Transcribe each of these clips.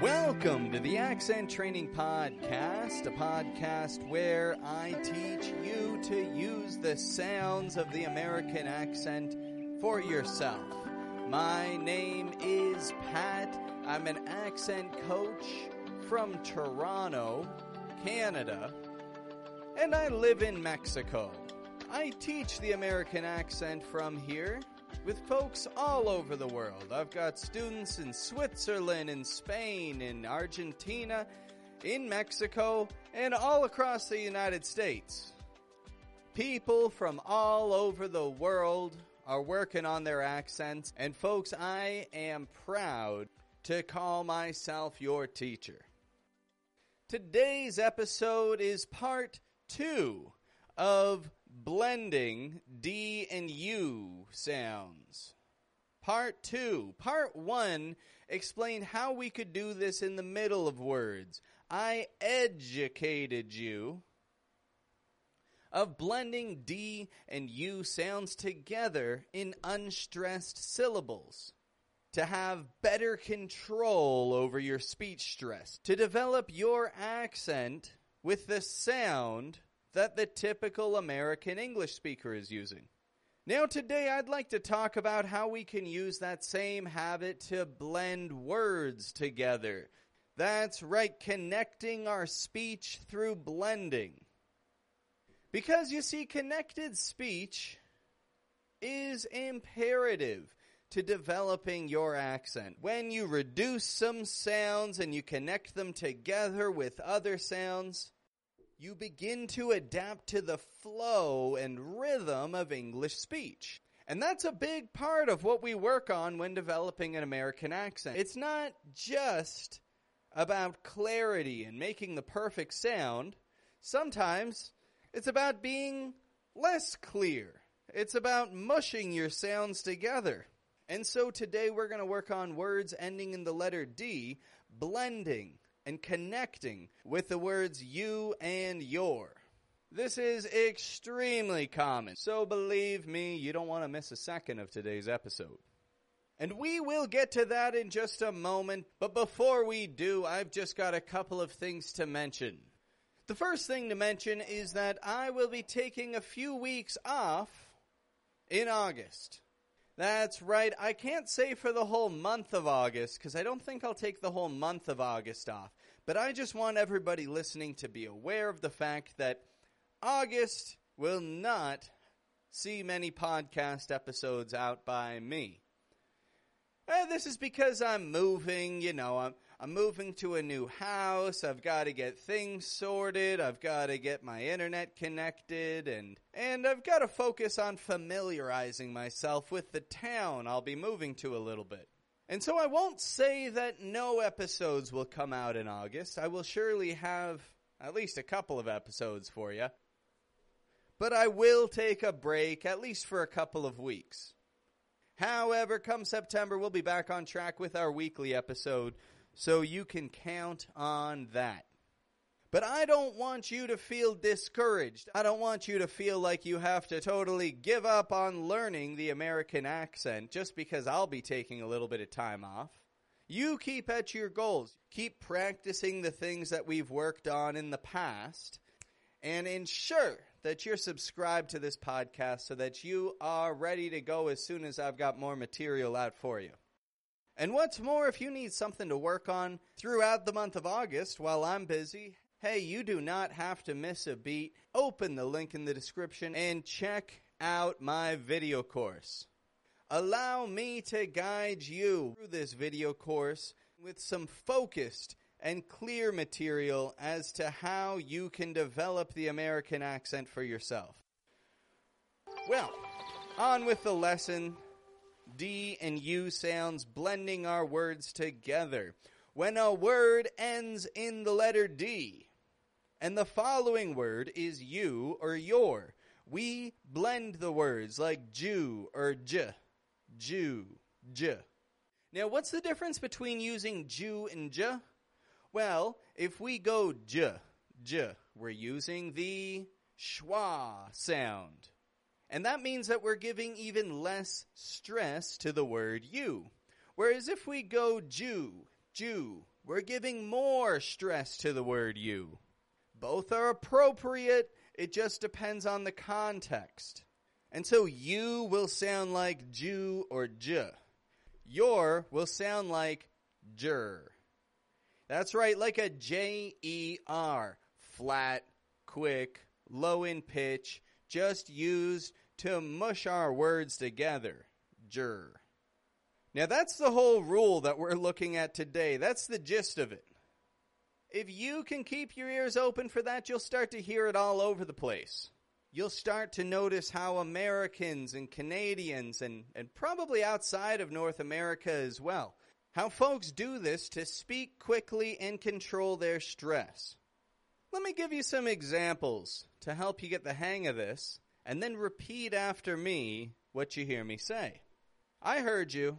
Welcome to the Accent Training Podcast, a podcast where I teach you to use the sounds of the American accent for yourself. My name is Pat. I'm an accent coach from Toronto, Canada, and I live in Mexico. I teach the American accent from here with folks all over the world. I've got students in Switzerland, in Spain, in Argentina, in Mexico, and all across the United States. People from all over the world are working on their accents, and folks, I am proud to call myself your teacher. Today's episode is part two of blending D and U sounds. Part 2. Part 1 explained how we could do this in the middle of words. I educated you of blending D and U sounds together in unstressed syllables to have better control over your speech stress, to develop your accent with the sound that the typical American English speaker is using. Now, today I'd like to talk about how we can use that same habit to blend words together. That's right, connecting our speech through blending. Because you see, connected speech is imperative to developing your accent. When you reduce some sounds and you connect them together with other sounds, you begin to adapt to the flow and rhythm of English speech. And that's a big part of what we work on when developing an American accent. It's not just about clarity and making the perfect sound. Sometimes it's about being less clear. It's about mushing your sounds together. And so today we're going to work on words ending in the letter D, blending and connecting with the words you and your. This is extremely common, so believe me, you don't want to miss a second of today's episode. And we will get to that in just a moment, but before we do, I've just got a couple of things to mention. The first thing to mention is that I will be taking a few weeks off in August. That's right. I can't say for the whole month of August because I don't think I'll take the whole month of August off. But I just want everybody listening to be aware of the fact that August will not see many podcast episodes out by me. This is because I'm moving, you know, I'm, I'm moving to a new house. I've got to get things sorted. I've got to get my internet connected and and I've got to focus on familiarizing myself with the town I'll be moving to a little bit. And so I won't say that no episodes will come out in August. I will surely have at least a couple of episodes for you. But I will take a break at least for a couple of weeks. However, come September, we'll be back on track with our weekly episode so you can count on that. But I don't want you to feel discouraged. I don't want you to feel like you have to totally give up on learning the American accent just because I'll be taking a little bit of time off. You keep at your goals. Keep practicing the things that we've worked on in the past and ensure that you're subscribed to this podcast so that you are ready to go as soon as I've got more material out for you. And what's more, if you need something to work on throughout the month of August while I'm busy, hey, you do not have to miss a beat. Open the link in the description and check out my video course. Allow me to guide you through this video course with some focused and clear material as to how you can develop the American accent for yourself. Well, on with the lesson D and U sounds, blending our words together. When a word ends in the letter D, and the following word is you or your, we blend the words like Jew or J, Jew, J. Now, what's the difference between using Jew and J? Well, if we go J, J, we're using the schwa sound. And that means that we're giving even less stress to the word you. Whereas if we go Jew, Jew, we're giving more stress to the word you. Both are appropriate, it just depends on the context. And so you will sound like Jew or J. Your will sound like Jer. That's right, like a J E R. Flat, quick, low in pitch, just used to mush our words together. Jer. Now that's the whole rule that we're looking at today. That's the gist of it. If you can keep your ears open for that, you'll start to hear it all over the place. You'll start to notice how Americans and Canadians and, and probably outside of North America as well, how folks do this to speak quickly and control their stress. Let me give you some examples to help you get the hang of this and then repeat after me what you hear me say. I heard you.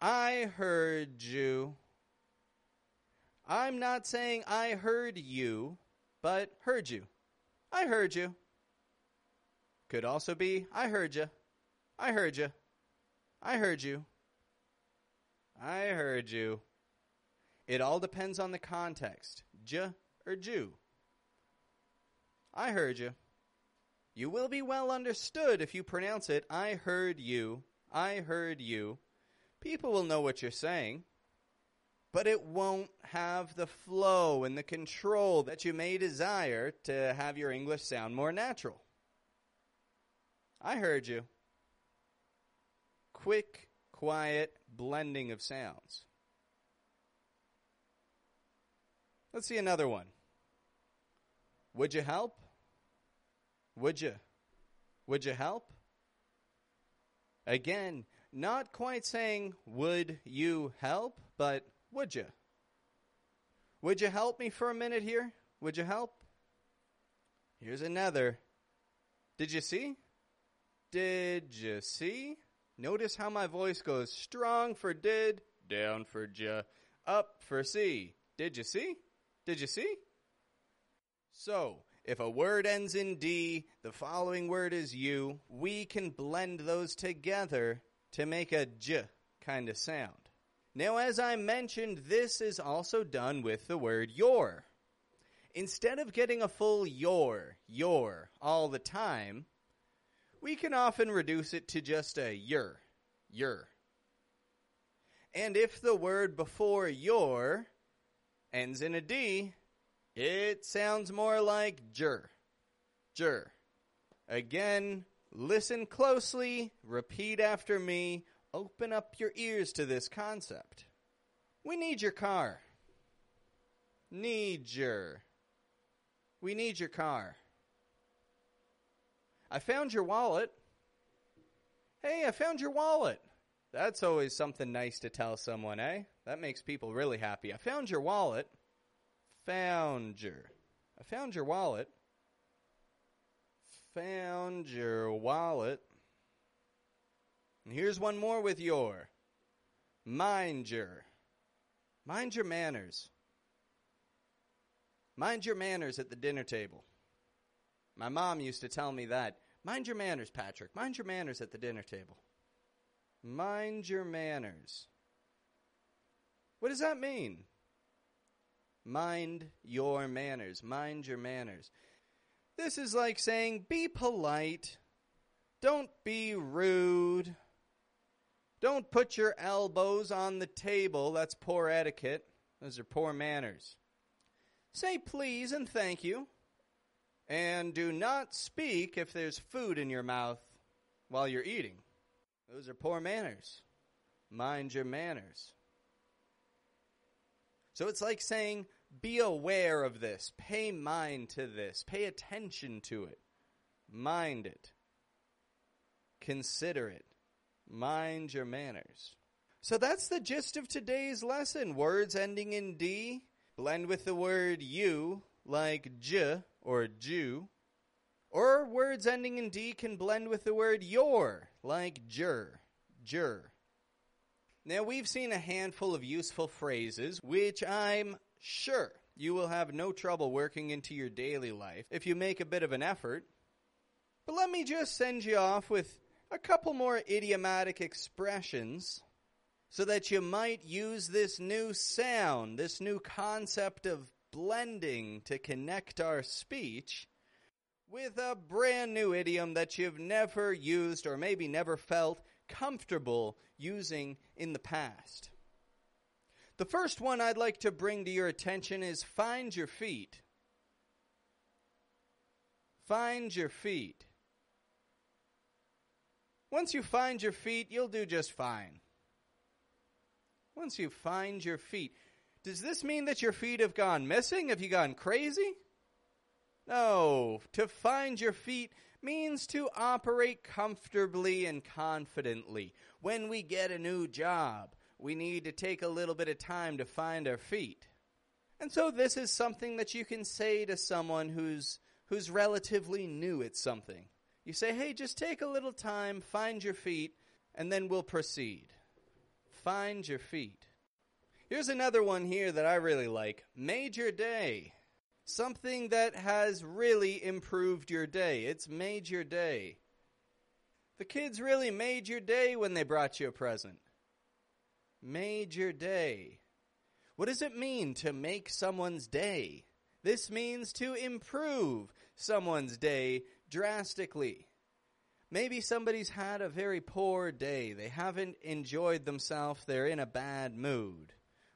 I heard you. I'm not saying I heard you, but heard you. I heard you. Could also be I heard you. I heard you. I heard you. I heard you. It all depends on the context. J or Jew. I heard you. You will be well understood if you pronounce it. I heard you. I heard you. People will know what you're saying. But it won't have the flow and the control that you may desire to have your English sound more natural. I heard you. Quick, quiet blending of sounds. Let's see another one. Would you help? Would you? Would you help? Again, not quite saying, would you help, but would you? Would you help me for a minute here? Would you help? Here's another. Did you see? Did you see? Notice how my voice goes strong for did, down for ja, up for see. Did you see? Did you see? So, if a word ends in D, the following word is U, we can blend those together to make a J kind of sound. Now, as I mentioned, this is also done with the word your. Instead of getting a full your, your all the time, we can often reduce it to just a your, your. And if the word before your ends in a D, it sounds more like jur, jur. Again, listen closely, repeat after me, open up your ears to this concept. We need your car. Need your. We need your car. I found your wallet. Hey, I found your wallet. That's always something nice to tell someone, eh? That makes people really happy. I found your wallet. Found your. I found your wallet. Found your wallet. And here's one more with your. Mind your. Mind your manners. Mind your manners at the dinner table. My mom used to tell me that. Mind your manners, Patrick. Mind your manners at the dinner table. Mind your manners. What does that mean? Mind your manners. Mind your manners. This is like saying be polite. Don't be rude. Don't put your elbows on the table. That's poor etiquette. Those are poor manners. Say please and thank you. And do not speak if there's food in your mouth while you're eating. Those are poor manners. Mind your manners. So it's like saying, be aware of this. Pay mind to this. Pay attention to it. Mind it. Consider it. Mind your manners. So that's the gist of today's lesson. Words ending in D blend with the word you, like j or Jew. Or words ending in D can blend with the word your, like jur, jur. Now we've seen a handful of useful phrases, which I'm sure you will have no trouble working into your daily life if you make a bit of an effort. But let me just send you off with a couple more idiomatic expressions so that you might use this new sound, this new concept of blending to connect our speech with a brand new idiom that you've never used or maybe never felt comfortable using in the past. The first one I'd like to bring to your attention is find your feet. Find your feet. Once you find your feet, you'll do just fine. Once you find your feet. Does this mean that your feet have gone missing? Have you gone crazy? No. To find your feet means to operate comfortably and confidently. When we get a new job, we need to take a little bit of time to find our feet. And so this is something that you can say to someone who's who's relatively new at something. You say, "Hey, just take a little time, find your feet, and then we'll proceed." Find your feet. Here's another one here that I really like. Made your day. Something that has really improved your day. It's made your day. The kids really made your day when they brought you a present. Made your day. What does it mean to make someone's day? This means to improve someone's day drastically. Maybe somebody's had a very poor day. They haven't enjoyed themselves. They're in a bad mood.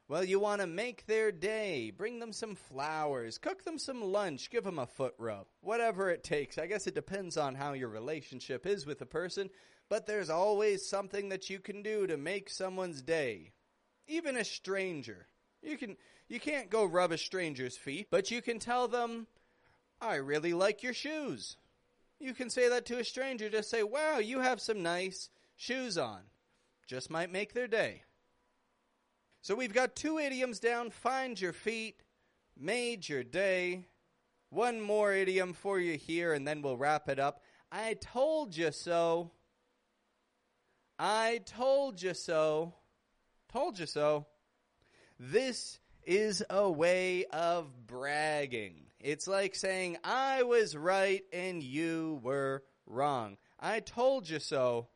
Well, you want to make their day. Bring them some flowers. Cook them some lunch. Give them a foot rub. Whatever it takes. I guess it depends on how your relationship is with a person, but there's always something that you can do to make someone's day. Even a stranger. You can you can't go rub a stranger's feet, but you can tell them, "I really like your shoes." You can say that to a stranger. Just say, "Wow, you have some nice shoes on." Just might make their day. So we've got two idioms down find your feet, made your day. One more idiom for you here, and then we'll wrap it up. I told you so. I told you so. Told you so. This is a way of bragging. It's like saying, I was right and you were wrong. I told you so.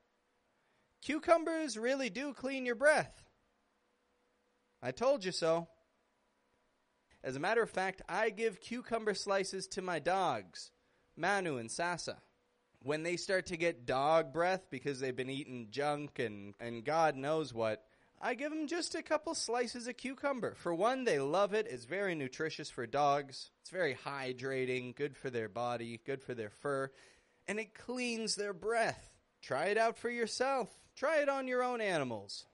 Cucumbers really do clean your breath. I told you so. As a matter of fact, I give cucumber slices to my dogs, Manu and Sasa. When they start to get dog breath because they've been eating junk and, and God knows what, I give them just a couple slices of cucumber. For one, they love it. It's very nutritious for dogs. It's very hydrating, good for their body, good for their fur, and it cleans their breath. Try it out for yourself. Try it on your own animals.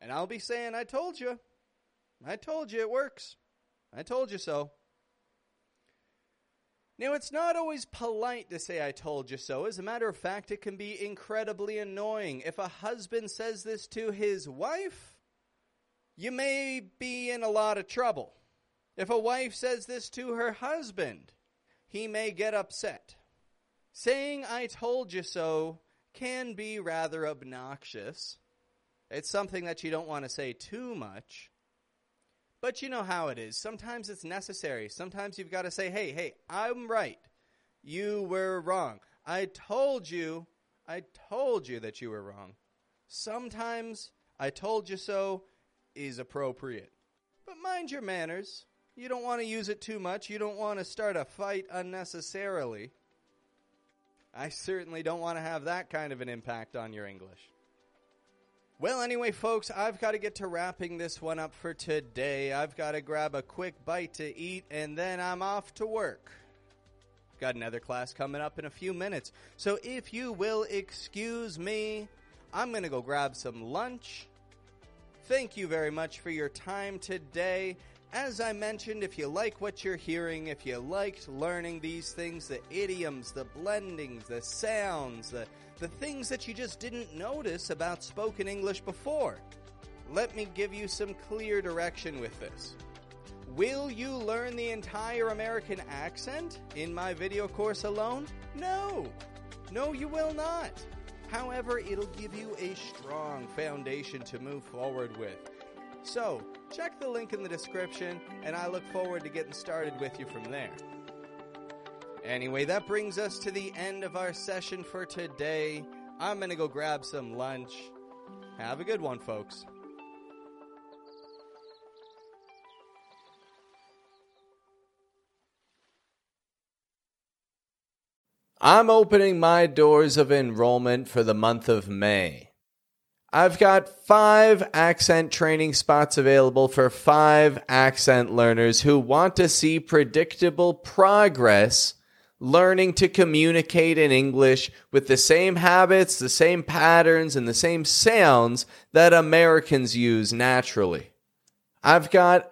And I'll be saying, I told you. I told you it works. I told you so. Now, it's not always polite to say, I told you so. As a matter of fact, it can be incredibly annoying. If a husband says this to his wife, you may be in a lot of trouble. If a wife says this to her husband, he may get upset. Saying, I told you so, can be rather obnoxious. It's something that you don't want to say too much. But you know how it is. Sometimes it's necessary. Sometimes you've got to say, hey, hey, I'm right. You were wrong. I told you, I told you that you were wrong. Sometimes I told you so is appropriate. But mind your manners. You don't want to use it too much. You don't want to start a fight unnecessarily. I certainly don't want to have that kind of an impact on your English. Well, anyway, folks, I've got to get to wrapping this one up for today. I've got to grab a quick bite to eat, and then I'm off to work. Got another class coming up in a few minutes. So if you will excuse me, I'm going to go grab some lunch. Thank you very much for your time today. As I mentioned, if you like what you're hearing, if you liked learning these things, the idioms, the blendings, the sounds, the, the things that you just didn't notice about spoken English before. Let me give you some clear direction with this. Will you learn the entire American accent in my video course alone? No. No, you will not. However, it'll give you a strong foundation to move forward with. So, check the link in the description, and I look forward to getting started with you from there. Anyway, that brings us to the end of our session for today. I'm going to go grab some lunch. Have a good one, folks. I'm opening my doors of enrollment for the month of May. I've got five accent training spots available for five accent learners who want to see predictable progress learning to communicate in English with the same habits, the same patterns, and the same sounds that Americans use naturally. I've got